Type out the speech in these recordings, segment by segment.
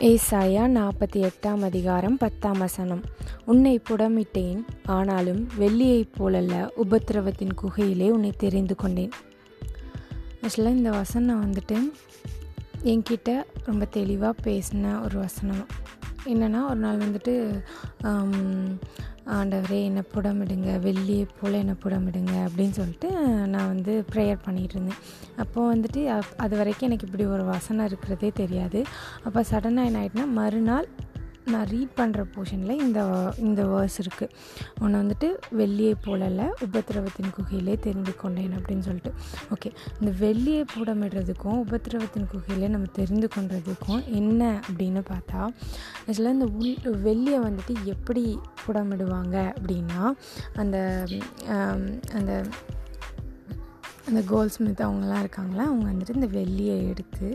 ஏசாயா நாற்பத்தி எட்டாம் அதிகாரம் பத்தாம் வசனம். உன்னை புடமிட்டேன் ஆனாலும் வெள்ளியைப் போலல்ல உபத்திரவத்தின் குகையிலே உன்னை தெரிந்து கொண்டேன். ஆக்சுவலாக இந்த வசனம் வந்துட்டு என்கிட்ட ரொம்ப தெளிவாக பேசின ஒரு வசனம். என்னென்னா ஒரு நாள் வந்துட்டு ஆண்டவரே என்னை புடமிடுங்க வெள்ளியை போல் என்னை புடமிடுங்க அப்படின்னு சொல்லிட்டு நான் வந்து ப்ரேயர் பண்ணிகிட்டு இருந்தேன் அப்போது வந்துட்டு அப்- அது வரைக்கும் எனக்கு இப்படி ஒரு வசனம் இருக்கிறதே தெரியாது. அப்போ சடனாக என்ன ஆகிட்டுனா மறுநாள் நான் ரீட் பண்ணுற போர்ஷனில் இந்த இந்த வேர்ஸ் இருக்குது ஒன்று வந்துட்டு வெள்ளியை போலல உபத்திரவத்தின் குகையிலே தெரிந்து கொண்டேன் அப்படின்னு சொல்லிட்டு. ஓகே இந்த வெள்ளியை போடமிடுறதுக்கும் உபத்திரவத்தின் குகையிலே நம்ம தெரிந்து கொண்டதுக்கும் என்ன அப்படின்னு பார்த்தா ஆக்சுவலாக இந்த உள் வெள்ளியை வந்துட்டு எப்படி புடமிடுவாங்க அப்படின்னா அந்த அந்த அந்த கோல்ட் ஸ்மித் அவங்கெல்லாம் இருக்காங்களா? அவங்க வந்துட்டு இந்த வெள்ளியை எடுத்து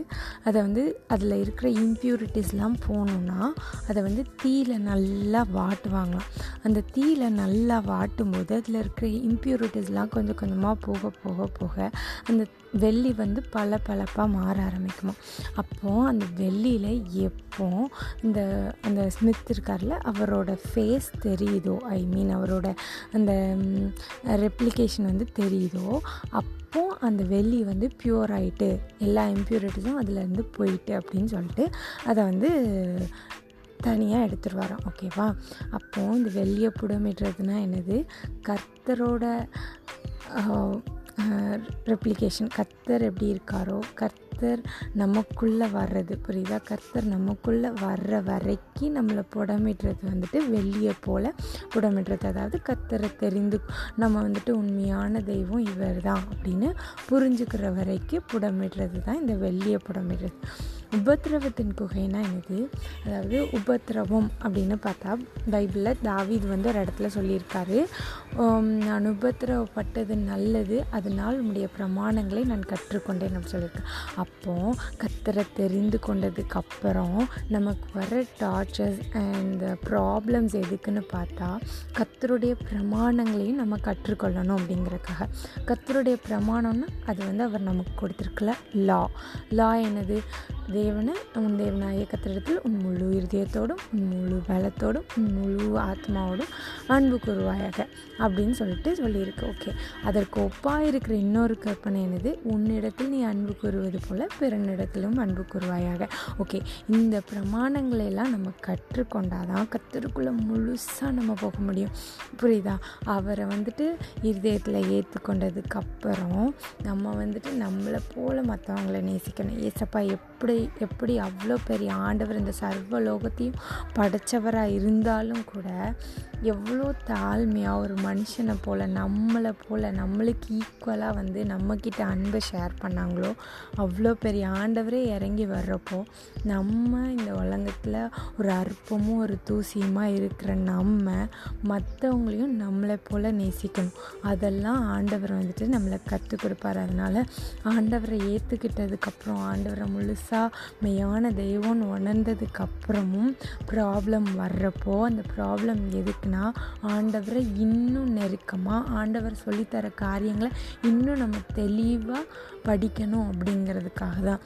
அதை வந்து அதில் இருக்கிற இம்ப்யூரிட்டிஸ்லாம் போகணுன்னா அதை வந்து தீயில் நல்லா வாட்டுவாங்களாம். அந்த தீயில் நல்லா வாட்டும் போது அதில் இருக்கிற இம்ப்யூரிட்டிஸ்லாம் கொஞ்சம் கொஞ்சமாக போக போக போக அந்த வெள்ளி வந்து பல பழப்பாக மாற ஆரம்பிக்குமா. அப்போது அந்த வெள்ளியில் எப்போ இந்த அந்த ஸ்மித் இருக்கார்ல அவரோட ஃபேஸ் தெரியுதோ? ஐ மீன் அவரோட அந்த ரெப்ளிகேஷன் வந்து தெரியுதோ? அப்போ அந்த வெள்ளி வந்து பியூர் ஆகிட்டு எல்லா இம்ப்யூரிட்டிஸும் அதுலேருந்து போயிட்டு அப்படின்னு சொல்லிட்டு அதை வந்து தனியாக எடுத்துகிட்டு வரோம் ஓகேவா அப்போது இந்த வெள்ளியை புடமிடுறதுனா என்னது? கர்த்தரோட ரெப்ளிகேஷன் கர்த்தர் எப்படி இருக்காரோ கர்த்தர் நமக்குள்ளே வர்றது. புரியுதா? கர்த்தர் நமக்குள்ளே வர்ற வரைக்கும் நம்மளை புடமிடுறது வந்துட்டு வெள்ளியை போல் புடமிடுறது. அதாவது கர்த்தரை தெரிந்து நம்ம வந்துட்டு உண்மையான தெய்வம் இவர் தான் அப்படின்னு புரிஞ்சுக்கிற வரைக்கும் புடமிடுறது தான் இந்த வெள்ளியை புடமிடுறது. உபத்திரவத்தின் குகைனா என்னது? அதாவது உபத்திரவம் அப்படின்னு பார்த்தா பைபிளில் தாவீது வந்து ஒரு இடத்துல சொல்லியிருக்காரு. நான் உபத்திரவப்பட்டது நல்லது அதனால் உம்முடைய பிரமாணங்களை நான் கற்றுக்கொண்டேன் அப்படின்னு சொல்லியிருக்கேன். அப்போது கத்தரை தெரிந்து கொண்டதுக்கப்புறம் நமக்கு வர டார்ச்சர்ஸ் அண்ட் ப்ராப்ளம்ஸ் எதுக்குன்னு பார்த்தா கத்தருடைய பிரமாணங்களையும் நம்ம கற்றுக்கொள்ளணும் அப்படிங்கிறதுக்காக. கத்தருடைய பிரமாணம்னா அது வந்து அவர் நமக்கு கொடுத்துருக்கல. லா லா என்னது? தேவனை உன் தேவனாய கத்திரத்தில் உன் முழு இருதயத்தோடும் உன் முழு பலத்தோடும் உன் முழு ஆத்மாவோடும் அன்பு கூறுவாயாக அப்படின்னு சொல்லிட்டு சொல்லியிருக்கு. ஓகே அதற்கு ஒப்பாக இருக்கிற இன்னொரு கற்பனை என்னது? உன்னிடத்தில் நீ அன்பு கூறுவது போல பிறனிடத்திலும் அன்பு கூறுவாயாக. ஓகே இந்த பிரமாணங்களை எல்லாம் நம்ம கற்றுக்கொண்டாதான் கத்தருக்குள்ளே முழுசாக நம்ம போக முடியும். புரியுதா? அவரை வந்துட்டு இருதயத்தில் ஏற்றுக்கொண்டதுக்கு அப்புறம் நம்ம வந்துட்டு நம்மளை போல் மற்றவங்களை நேசிக்கணும். ஏசப்பா எப்படி எப்படி அவ்வளோ பெரிய ஆண்டவர் இந்த சர்வ லோகத்தையும் படைச்சவராக இருந்தாலும் கூட எவ்வளோ தாழ்மையாக ஒரு மனுஷனை போல் நம்மளை போல் நம்மளுக்கு ஈக்குவலாக வந்து நம்மக்கிட்ட அன்பை ஷேர் பண்ணாங்களோ அவ்வளோ பெரிய ஆண்டவரே இறங்கி வர்றப்போ நம்ம இந்த உலகத்தில் ஒரு அற்பமும் ஒரு தூசியுமா இருக்கிற நம்ம மற்றவங்களையும் நம்மளை போல் நேசிக்கணும். அதெல்லாம் ஆண்டவர் வந்துட்டு நம்மளை கற்றுக் கொடுப்பார். அதனால் ஆண்டவரை ஏற்றுக்கிட்டதுக்கப்புறம் ஆண்டவரை முழுசாக மெய்யான தெய்வம்னு உணர்ந்ததுக்கப்புறமும் ப்ராப்ளம் வர்றப்போ அந்த ப்ராப்ளம் எதுக்குன்னா ஆண்டவரை இன்னும் நெருக்கமாக ஆண்டவர் சொல்லித்தர காரியங்களை இன்னும் நம்ம தெளிவாக படிக்கணும் அப்படிங்கிறதுக்காக தான்.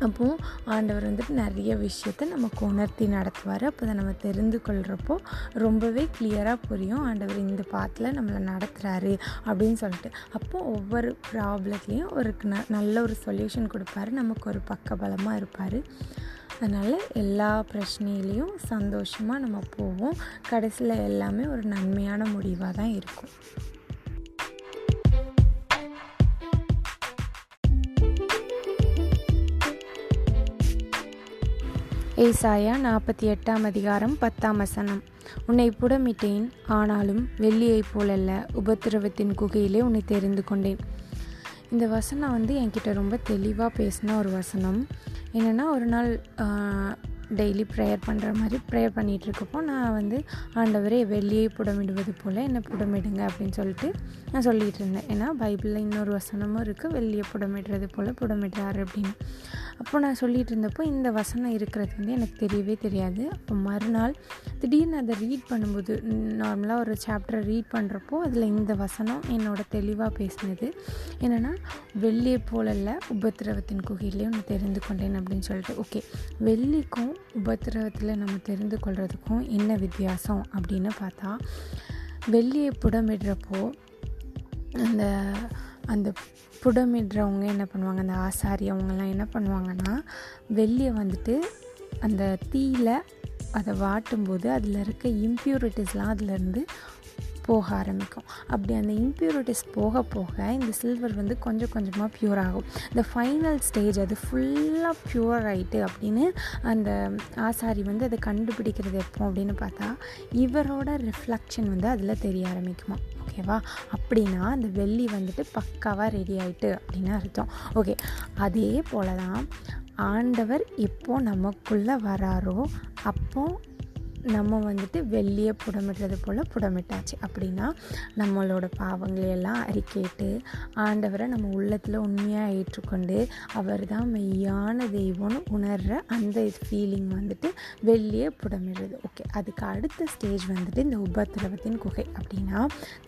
அப்போது ஆண்டவர் வந்துட்டு நிறைய விஷயத்த நமக்கு உணர்த்தி நடத்துவார். அப்போ அதை நம்ம தெரிந்து கொள்கிறப்போ ரொம்பவே கிளியராக புரியும். ஆண்டவர் இந்த பாத்தில் நம்மளை நடத்துகிறாரு அப்படின்னு சொல்லிட்டு. அப்போது ஒவ்வொரு ப்ராப்ளத்துலேயும் ஒரு ந- நல்ல ஒரு சொல்யூஷன் கொடுப்பாரு. நமக்கு ஒரு பக்கபலமாக இருப்பார். அதனால் எல்லா பிரச்சனையிலையும் சந்தோஷமாக நம்ம போவோம். கடைசியில் எல்லாமே ஒரு நன்மையான முடிவாக தான் இருக்கும். ஏசாயா நாற்பத்தி எட்டாம் அதிகாரம் பத்தாம் வசனம். உன்னை புடமிட்டேன் ஆனாலும் வெள்ளியைப் போலல்ல உபத்திரவத்தின் குகையிலே உன்னை தெரிந்து கொண்டேன். இந்த வசனம் வந்து என்கிட்ட ரொம்ப தெளிவாக பேசின ஒரு வசனம். என்னென்னா ஒரு நாள் டெய்லி ப்ரேயர் பண்ணுற மாதிரி ப்ரேயர் பண்ணிகிட்ருக்கப்போ நான் வந்து ஆண்டவரே வெளியே புடமிடுவது போல் என்னை புடமிடுங்க அப்படின்னு சொல்லிட்டு நான் சொல்லிகிட்டு இருந்தேன். ஏன்னா பைபிளில் இன்னொரு வசனமும் இருக்குது வெளியே புடமிடுறது போல் புடமிடுறாரு அப்படின்னு. அப்போ நான் சொல்லிகிட்டு இருந்தப்போ இந்த வசனம் இருக்கிறது வந்து எனக்கு தெரியவே தெரியாது. அப்போ மறுநாள் திடீர்னு அதை ரீட் பண்ணும்போது நார்மலாக ஒரு சாப்டரை ரீட் பண்ணுறப்போ அதில் இந்த வசனம் என்னோட தெளிவாக பேசினது. என்னென்னா வெள்ளியை போலல்ல உபத்திரவத்தின் குகையிலே ஒன்று தெரிந்து கொண்டேன் அப்படின்னு சொல்லிட்டு. ஓகே. வெள்ளிக்கும் உபத்திரவத்தில் நம்ம தெரிந்து கொள்கிறதுக்கும் என்ன வித்தியாசம் அப்படின்னு பார்த்தா வெள்ளியை புடமிடுறப்போ அந்த அந்த புடமிடுறவங்க என்ன பண்ணுவாங்க? அந்த ஆசாரி அவங்கெல்லாம் என்ன பண்ணுவாங்கன்னா வெள்ளியை வந்துட்டு அந்த தீயில் அதை வாட்டும்போது அதில் இருக்க இம்ப்யூரிட்டிஸ்லாம் அதிலேருந்து போக ஆரம்பிக்கும். அப்படி அந்த இம்ப்யூரிட்டிஸ் போக போக இந்த சில்வர் வந்து கொஞ்சம் கொஞ்சமாக ப்யூர் ஆகும். இந்த ஃபைனல் ஸ்டேஜ் அது ஃபுல்லாக ப்யூர் ஆகிட்டு அப்படின்னு அந்த ஆசாரி வந்து அதை கண்டுபிடிக்கிறது எப்போ அப்படின்னு பார்த்தா இவரோட ரிஃப்ளெக்ஷன் வந்து அதில் தெரிய ஆரம்பிக்குமா? ஓகேவா அப்படின்னா அந்த வெள்ளி வந்துட்டு பக்காவாக ரெடி ஆகிட்டு அப்படின்னு அர்த்தம். ஓகே அதே போல தான் ஆண்டவர் எப்போ நமக்குள்ளே வராரோ அப்போ நம்ம வந்துட்டு வெளியே புடமிடுறது போல் புடமிட்டாச்சு. அப்படின்னா நம்மளோட பாவங்களை எல்லாம் அறிக்கையிட்டு ஆண்டவரை நம்ம உள்ளத்தில் உண்மையாக ஏற்றுக்கொண்டு அவர் தான் மெய்யான தெய்வம்னு உணர்கிற அந்த ஃபீலிங் வந்துட்டு வெளியே புடமிடுறது. ஓகே அதுக்கு அடுத்த ஸ்டேஜ் வந்துட்டு இந்த உபத்திரவத்தின் குகை. அப்படின்னா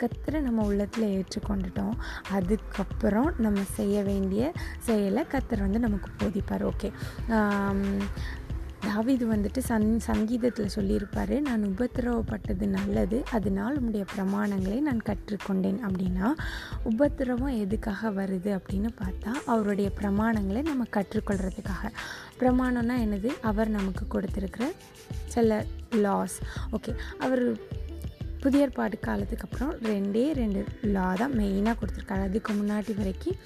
கத்திர நம்ம உள்ளத்தில் ஏற்றுக்கொண்டுட்டோம். அதுக்கப்புறம் நம்ம செய்ய வேண்டிய செயலை கத்தர் வந்து நமக்கு போதிப்பார். ஓகே தாவிது வந்துட்டு சங் சங்கீதத்தில் சொல்லியிருப்பார் நான் உபத்திரவப்பட்டது நல்லது அதனால் உடைய பிரமாணங்களை நான் கற்றுக்கொண்டேன். அப்படின்னா உபத்திரவம் எதுக்காக வருது அப்படின்னு பார்த்தா அவருடைய பிரமாணங்களை நம்ம கற்றுக்கொள்கிறதுக்காக பிரமாணம்னா என்னது? அவர் நமக்கு கொடுத்துருக்கிற சில லாஸ் ஓகே அவர் புதிய ஏற்பாடு காலத்துக்கு அப்புறம் ரெண்டே ரெண்டு லா தான் மெயினாக கொடுத்துருக்காரு. அதுக்கு முன்னாடி வரைக்கும்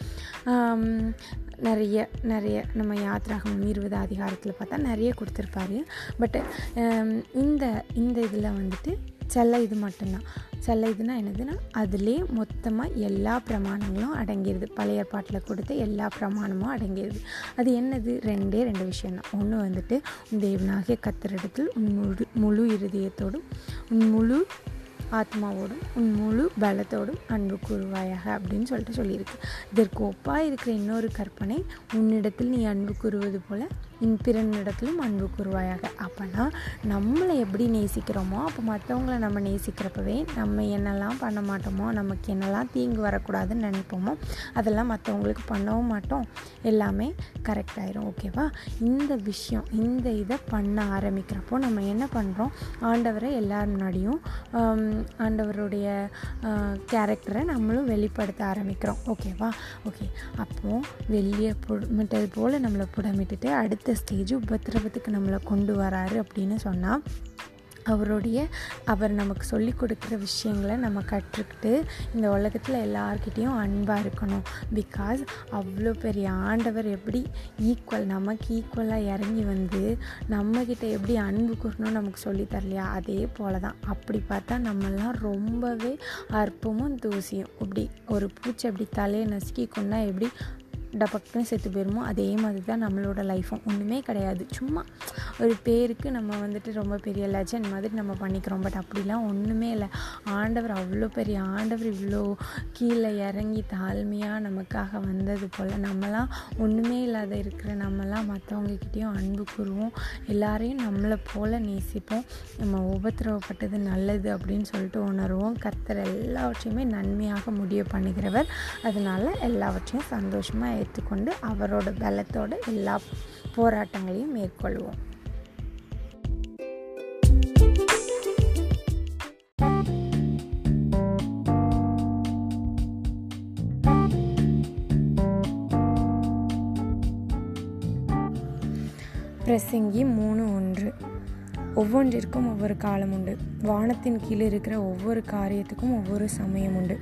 நிறைய நிறைய நம்ம யாத்ராகம் இருபது அதிகாரத்தில் பார்த்தா நிறைய கொடுத்துருப்பாரு. பட்டு இந்த இந்த இதில் வந்துட்டு செல்ல இது மட்டும்தான். செல்ல இதுனா என்னதுன்னா அதிலே மொத்தமாக எல்லா பிரமாணங்களும் அடங்கிடுது பழைய ஏற்பாட்டில் கொடுத்த எல்லா பிரமாணமும் அடங்கிடுது அது என்னது? ரெண்டே ரெண்டு விஷயம்தான். ஒன்று வந்துட்டு தேவனாகிய கத்திரிடத்தில் உன் முழு முழு இருதயத்தோடும் உன் முழு ஆத்மாவோடும் உன் முழு பலத்தோடும் அன்பு கூறுவாயாக அப்படின்னு சொல்லிட்டு சொல்லியிருக்கு. இதற்கு ஒப்பாக இருக்கிற இன்னொரு கற்பனை உன்னிடத்தில் நீ அன்பு கூறுவது போல் பிறனிடத்திலும் அன்பு கூறுவாயாக. அப்போனா நம்மளை எப்படி நேசிக்கிறோமோ அப்போ மற்றவங்கள நம்ம நேசிக்கிறப்பவே நம்ம என்னெல்லாம் பண்ண மாட்டோமோ நமக்கு என்னெல்லாம் தீங்கு வரக்கூடாதுன்னு நினைப்போமோ அதெல்லாம் மற்றவங்களுக்கு பண்ணவும் மாட்டோம். எல்லாமே கரெக்ட் ஆயிரும் ஓகேவா இந்த விஷயம் இந்த இதை பண்ண ஆரம்பிக்கிறப்போ நம்ம என்ன பண்ணுறோம் ஆண்டவரை எல்லார் முன்னாடியும் ஆண்டவருடைய கேரக்டரை நம்மளும் வெளிப்படுத்த ஆரம்பிக்கிறோம் ஓகேவா ஓகே அப்போது வெளியே புடமிட்டது போல் நம்மளை புடமிட்டுட்டு அடுத்த ஸ்டேஜ் உபத்திரவத்துக்கு நம்மளை கொண்டு வராரு அப்படின்னு சொன்னால் அவருடைய அவர் நமக்கு சொல்லி கொடுக்குற விஷயங்களை நம்ம கற்றுக்கிட்டு இந்த உலகத்தில் எல்லார்கிட்டேயும் அன்பாக இருக்கணும். பிகாஸ் அவ்வளோ பெரிய ஆண்டவர் எப்படி ஈக்குவல் நமக்கு ஈக்குவலாக இறங்கி வந்து நம்மக்கிட்ட எப்படி அன்பு கூறணும் நமக்கு சொல்லி தரலையா? அதே போல் தான் அப்படி பார்த்தா நம்மெல்லாம் ரொம்பவே அற்பமும் தூசியும். இப்படி ஒரு பூச்சி அப்படி தலையை நசுக்கி கொண்டா எப்படி டபக்குன்னு செத்து போயிருமோ அதே மாதிரி தான் நம்மளோட லைஃப்பும் ஒன்றுமே கிடையாது. சும்மா ஒரு பேருக்கு நம்ம வந்துட்டு ரொம்ப பெரிய லெஜண்ட் மாதிரி நம்ம பண்ணிக்கிறோம். பட் அப்படிலாம் ஒன்றுமே இல்லை. ஆண்டவர் அவ்வளோ பெரிய ஆண்டவர் இவ்வளோ கீழே இறங்கி தாழ்மையாக நமக்காக வந்தது போல் நம்மலாம் ஒன்றுமே இல்லாத இருக்கிற நம்மலாம் மற்றவங்கக்கிட்டேயும் அன்பு கூறுவோம். எல்லாரையும் நம்மளை போல் நேசிப்போம். நம்ம உபத்திரவப்பட்டது நல்லது அப்படின்னு சொல்லிட்டு உணர்வோம். கர்த்தர் எல்லாவற்றையுமே நன்மையாக முடிவு பண்ணுகிறவர். அதனால் எல்லாவற்றையும் சந்தோஷமாக ஏற்றுக்கொண்டு அவரோட பலத்தோட எல்லா போராட்டங்களையும் மேற்கொள்வோம். சிங்கி மூணு ஒன்று. ஒவ்வொன்றிற்கும் ஒவ்வொரு காலம் உண்டு. வானத்தின் கீழே இருக்கிற ஒவ்வொரு காரியத்துக்கும் ஒவ்வொரு சமயம் உண்டு.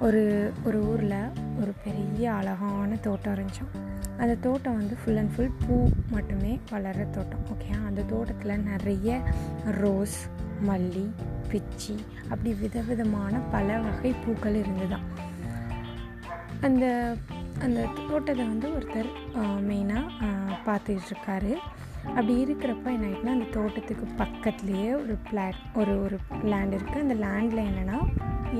ஒரு ஒரு ஊரில் ஒரு பெரிய அழகான தோட்டம் இருந்துச்சோம் அந்த தோட்டம் வந்து ஃபுல் அண்ட் ஃபுல் பூ மட்டுமே வளர்கிற தோட்டம் ஓகே அந்த தோட்டத்தில் நிறைய ரோஸ் மல்லி பிச்சி அப்படி விதவிதமான பல வகை பூக்கள் இருந்துதான் அந்த அந்த தோட்டத்தை வந்து ஒருத்தர் மெயினாக பார்த்துக்கிட்டு அப்படி இருக்கிறப்ப என்ன ஆகிட்டுனா அந்த தோட்டத்துக்கு பக்கத்துலேயே ஒரு பிளாட் ஒரு ஒரு லேண்ட் இருக்குது அந்த லேண்டில் என்னென்னா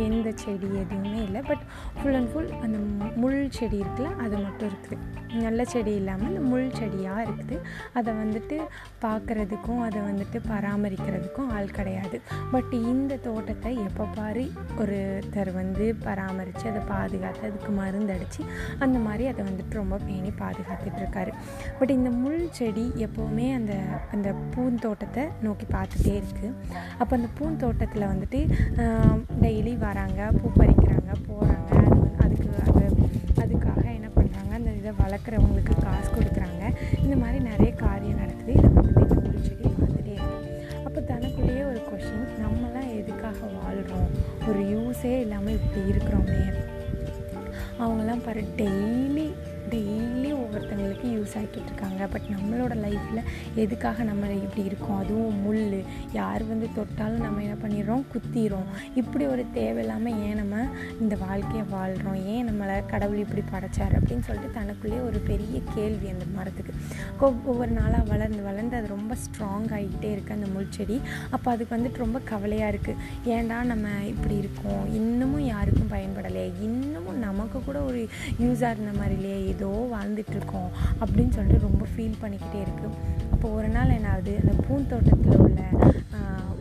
எந்த செடி எதுவுமே இல்லை. பட் ஃபுல் அண்ட் ஃபுல் அந்த முள் செடி இருக்குல்ல அது மட்டும் இருக்குது. நல்ல செடி இல்லாமல் அந்த முள் செடியாக இருக்குது. அதை வந்துட்டு பார்க்குறதுக்கும் அதை வந்துட்டு பராமரிக்கிறதுக்கும் ஆள் கிடையாது. பட் இந்த தோட்டத்தை எப்போ பாரு ஒருத்தர் வந்து பராமரித்து அதை பாதுகாத்து அதுக்கு மருந்தடித்து அந்த மாதிரி அதை வந்துட்டு ரொம்ப பேணி பாதுகாத்துட்ருக்காரு பட் இந்த முள் செடி எப்போவுமே அந்த அந்த பூந்தோட்டத்தை நோக்கி பார்த்துட்டே இருக்குது அப்போ அந்த பூந்தோட்டத்தில் வந்துட்டு டெய்லி வராங்க பூ பறிக்கிறாங்க போகிறாங்க அது அதுக்கு அது அதுக்காக என்ன பண்ணுறாங்க அந்த இதை வளர்க்குறவங்களுக்கு காசு கொடுக்குறாங்க. இந்த மாதிரி நிறைய காரியம் நடக்குது. இதை வந்துட்டு ஒரு செடி பார்த்துட்டே இருக்கு. அப்போ தனக்குள்ளேயே ஒரு கொஷின் நம்மலாம் எதுக்காக வாழ்கிறோம் ஒரு யூஸே இல்லாமல் இப்படி இருக்கிறோமே. அவங்களாம் பாரு டெய்லி டெய்லி ஒவ்வொருத்தங்களுக்கு யூஸ் ஆகிக்கிட்டு இருக்காங்க பட் நம்மளோட லைஃப்பில் எதுக்காக நம்ம இப்படி இருக்கோம்? அதுவும் முள். யார் வந்து தொட்டாலும் நம்ம என்ன பண்ணிடுறோம்? குத்திடுறோம். இப்படி ஒரு தேவையில்லாமல் ஏன் நம்ம இந்த வாழ்க்கையை வாழ்கிறோம் ஏன் நம்மளை கடவுள் இப்படி படைச்சார்? அப்படின்னு சொல்லிட்டு தனக்குள்ளேயே ஒரு பெரிய கேள்வி அந்த மரத்துக்கு. ஒவ்வொரு நாளாக வளர்ந்து வளர்ந்து அது ரொம்ப ஸ்ட்ராங் ஆகிக்கிட்டே இருக்குது அந்த முள் செடி. அப்போ அதுக்கு வந்துட்டு ரொம்ப கவலையாக இருக்குது ஏன்டா நம்ம இப்படி இருக்கோம்? இன்னமும் யாருக்கும் பயன்படலையே. இன்னமும் நமக்கு கூட ஒரு யூஸாக இருந்த மாதிரி இல்லையே. ஏதோ வாழ்ந்துட்டுருக்கோம் அப்படின்னு சொல்லிட்டு ரொம்ப ஃபீல் பண்ணிக்கிட்டே இருக்குது அப்போ ஒரு நாள் என்ன ஆகுது அந்த பூந்தோட்டத்தில் உள்ள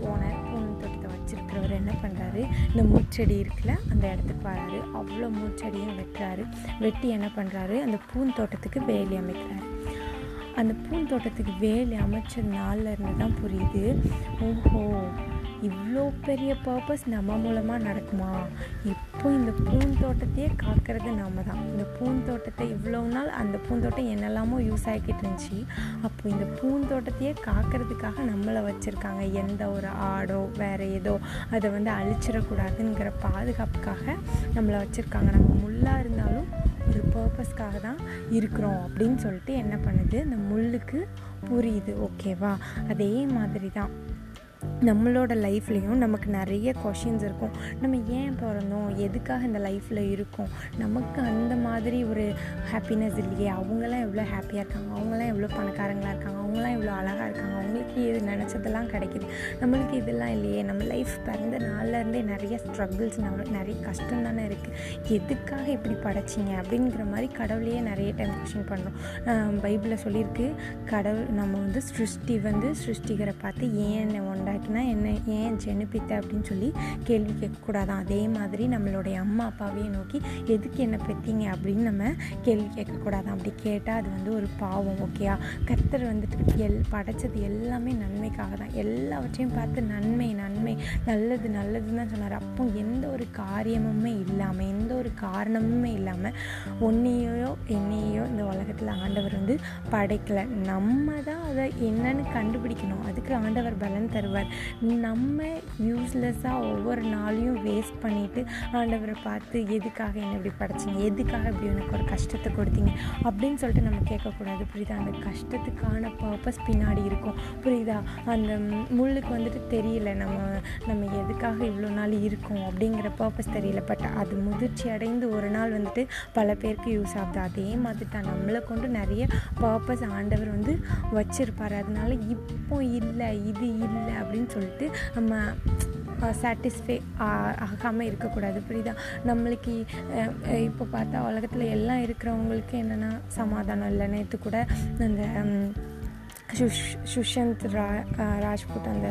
ஓனர் பூந்தோட்டத்தை வச்சுருக்கிறவர் என்ன பண்ணுறாரு இந்த மூச்செடி இருக்குல்ல அந்த இடத்துக்கு வராரு. அவ்வளோ மூச்செடியும் வெட்டுறாரு. வெட்டி என்ன பண்ணுறாரு அந்த பூந்தோட்டத்துக்கு வேலி அமைக்கிறாரு. அந்த பூந்தோட்டத்துக்கு வேலி அமைச்ச நாளில் இருந்து தான் புரியுது ஓஹோ இவ்வளோ பெரிய பர்பஸ் நம்ம மூலமாக நடக்குமா? இப்போ இந்த பூந்தோட்டத்தையே காக்கிறது நம்ம தான். இந்த பூந்தோட்டத்தை இவ்வளோ நாள் அந்த பூந்தோட்டம் என்னெல்லாமோ யூஸ் ஆகிக்கிட்டு இருந்துச்சு. அப்போ இந்த பூந்தோட்டத்தையே காக்கிறதுக்காக நம்மளை வச்சுருக்காங்க. எந்த ஒரு ஆடோ வேறு ஏதோ அதை வந்து அழிச்சிடக்கூடாதுங்கிற பாதுகாப்புக்காக நம்மளை வச்சுருக்காங்க. நம்ம முள்ளாக இருந்தாலும் ஒரு பர்பஸ்க்காக தான் இருக்கிறோம் அப்படின்னு சொல்லிட்டு என்ன பண்ணுது? இந்த முள்ளுக்கு புரியுது. ஓகேவா அதே மாதிரி தான். நம்மளோட லைஃப்லேயும் நமக்கு நிறைய கொஷின்ஸ் இருக்கும். நம்ம ஏன் பிறந்தோம்? எதுக்காக இந்த லைஃப்பில் இருக்கோம்? நமக்கு அந்த மாதிரி ஒரு ஹாப்பினஸ் இல்லையே. அவங்களாம் எவ்வளோ ஹாப்பியாக இருக்காங்க? அவங்களாம் எவ்வளோ பணக்காரங்களாக இருக்காங்க? அவங்களாம் எவ்வளோ அழகாக இருக்காங்க? அவங்களுக்கு இது நினச்சதெல்லாம் கிடைக்கிது? நம்மளுக்கு இதெல்லாம் இல்லையே. நம்ம லைஃப் பிறந்த நாள்லேருந்தே நிறைய ஸ்ட்ரகிள்ஸ் நம்மளுக்கு நிறைய கஷ்டம் தானே இருக்குது எதுக்காக இப்படி படைச்சிங்க? அப்படிங்கிற மாதிரி கடவுளையே நிறைய டைம் கொஷின் பண்ணுறோம் பைபிளில் சொல்லியிருக்கு கடவுள் நம்ம வந்து சிருஷ்டி வந்து சிருஷ்டிகரை பார்த்து ஏன் உண்டாக்கி உண்டாக்கினா என்ன ஏன் ஜெனிப்பித்த அப்படின்னு சொல்லி கேள்வி கேட்கக்கூடாதான். அதே மாதிரி நம்மளுடைய அம்மா அப்பாவையும் நோக்கி எதுக்கு என்ன பெற்றீங்க அப்படின்னு நம்ம கேள்வி கேட்கக்கூடாதான். அப்படி கேட்டால் அது வந்து ஒரு பாவம் ஓகேயா? கர்த்தர் வந்துட்டு எல் படைச்சது எல்லாமே நன்மைக்காக தான். எல்லாவற்றையும் பார்த்து நன்மை நன்மை நல்லது நல்லதுன்னு தான் சொன்னார். அப்போ எந்த ஒரு காரியமுமே இல்லாமல் எந்த ஒரு காரணமுமே இல்லாமல் ஒன்றையோ என்னையோ இந்த உலகத்தில் ஆண்டவர் வந்து படைக்கலை. நம்ம தான் அதை என்னன்னு கண்டுபிடிக்கணும். அதுக்கு ஆண்டவர் பலன் தருவார். நம்ம யூஸ்லெஸ்ஸாக ஒவ்வொரு நாளையும் வேஸ்ட் பண்ணிவிட்டு ஆண்டவரை பார்த்து எதுக்காக என்ன இப்படி படைச்சிங்க? எதுக்காக இப்படி எனக்கு ஒரு கஷ்டத்தை கொடுத்தீங்க? அப்படின்னு சொல்லிட்டு நம்ம கேட்கக்கூடாது புரியுதா? அந்த கஷ்டத்துக்கான பர்பஸ் பின்னாடி இருக்கும். புரியுதா? அந்த முள்ளுக்கு வந்துட்டு தெரியல நம்ம நம்ம எதுக்காக இவ்வளோ நாள் இருக்கோம் அப்படிங்கிற பர்பஸ் தெரியல. பட் அது முதிர்ச்சி அடைந்து ஒரு நாள் வந்துட்டு பல பேருக்கு யூஸ் ஆகுது. அதே மாதிரி தான் நம்மளை கொண்டு நிறைய பர்பஸ் ஆண்டவர் வந்து வச்சுருப்பார். அதனால இப்போ இல்லை இது இல்லை அப்படின்னு அப்படின்னு சொல்லிட்டு நம்ம சாட்டிஸ்ஃபை ஆகாமல் இருக்கக்கூடாது. புரியுதா? நம்மளுக்கு இப்போ பார்த்தா உலகத்தில் எல்லாம் இருக்கிறவங்களுக்கு என்னென்னா சமாதானம் இல்லை. நேற்று கூட அந்த சுஷ் சுஷந்த் ரா ராஜ்புத் அந்த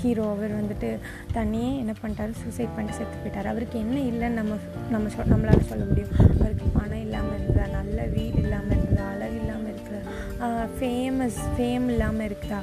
ஹீரோ அவர் வந்துட்டு தண்ணியே என்ன பண்ணிட்டாரு? சூசைட் பண்ணி செத்து போயிட்டார். அவருக்கு என்ன இல்லைன்னு நம்ம நம்ம சொ நம்மளால் சொல்ல முடியும். அவருக்கு பணம் இல்லாமல் இருந்தா நல்ல வீடு இல்லாமல் இருந்தா அழகு இல்லாமல் இருக்கிற ஃபேமஸ் ஃபேம் இல்லாமல் இருக்கிறா.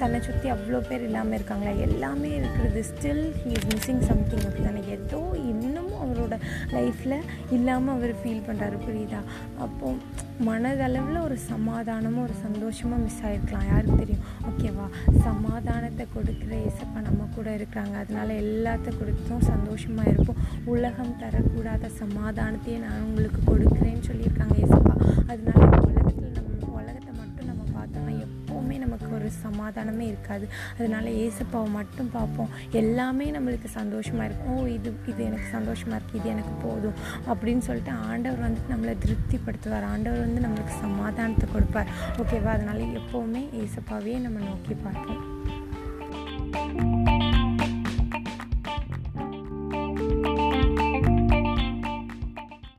தன்னை சுற்றி அவ்வளோ பேர் இல்லாமல் இருக்காங்களா? எல்லாமே இருக்கிறது still he is missing something அப்படி தானே ஏதோ இன்னமும் அவரோட லைஃப்பில் இல்லாமல் அவர் ஃபீல் பண்ணுறாரு புரியுதா? அப்போது மனதளவில் ஒரு சமாதானமும் ஒரு சந்தோஷமும் மிஸ் ஆகிருக்கலாம் யாருக்கு தெரியும்? ஓகேவா சமாதானத்தை கொடுக்குற இசப்பா நம்ம கூட இருக்கிறாங்க. அதனால எல்லாத்த கொடுத்தும் சந்தோஷமாக இருப்போம். உலகம் தரக்கூடாத சமாதானத்தையே நான் உங்களுக்கு கொடுக்குறேன்னு சொல்லியிருக்காங்க இசப்பா சமாதானமே இருக்காது. அதனால் ஏசப்பாவை மட்டும் பார்ப்போம். எல்லாமே நம்மளுக்கு சந்தோஷமாக இருக்கும். ஓ இது இது எனக்கு சந்தோஷமாக இருக்குது இது எனக்கு போதும். அப்படின்னு சொல்லிட்டு ஆண்டவர் வந்து நம்மளை திருப்திப்படுத்துவார். ஆண்டவர் வந்து நம்மளுக்கு சமாதானத்தை கொடுப்பார். ஓகேவா? அதனால எப்போவுமே ஏசப்பாவே நம்ம நோக்கி பார்ப்போம்.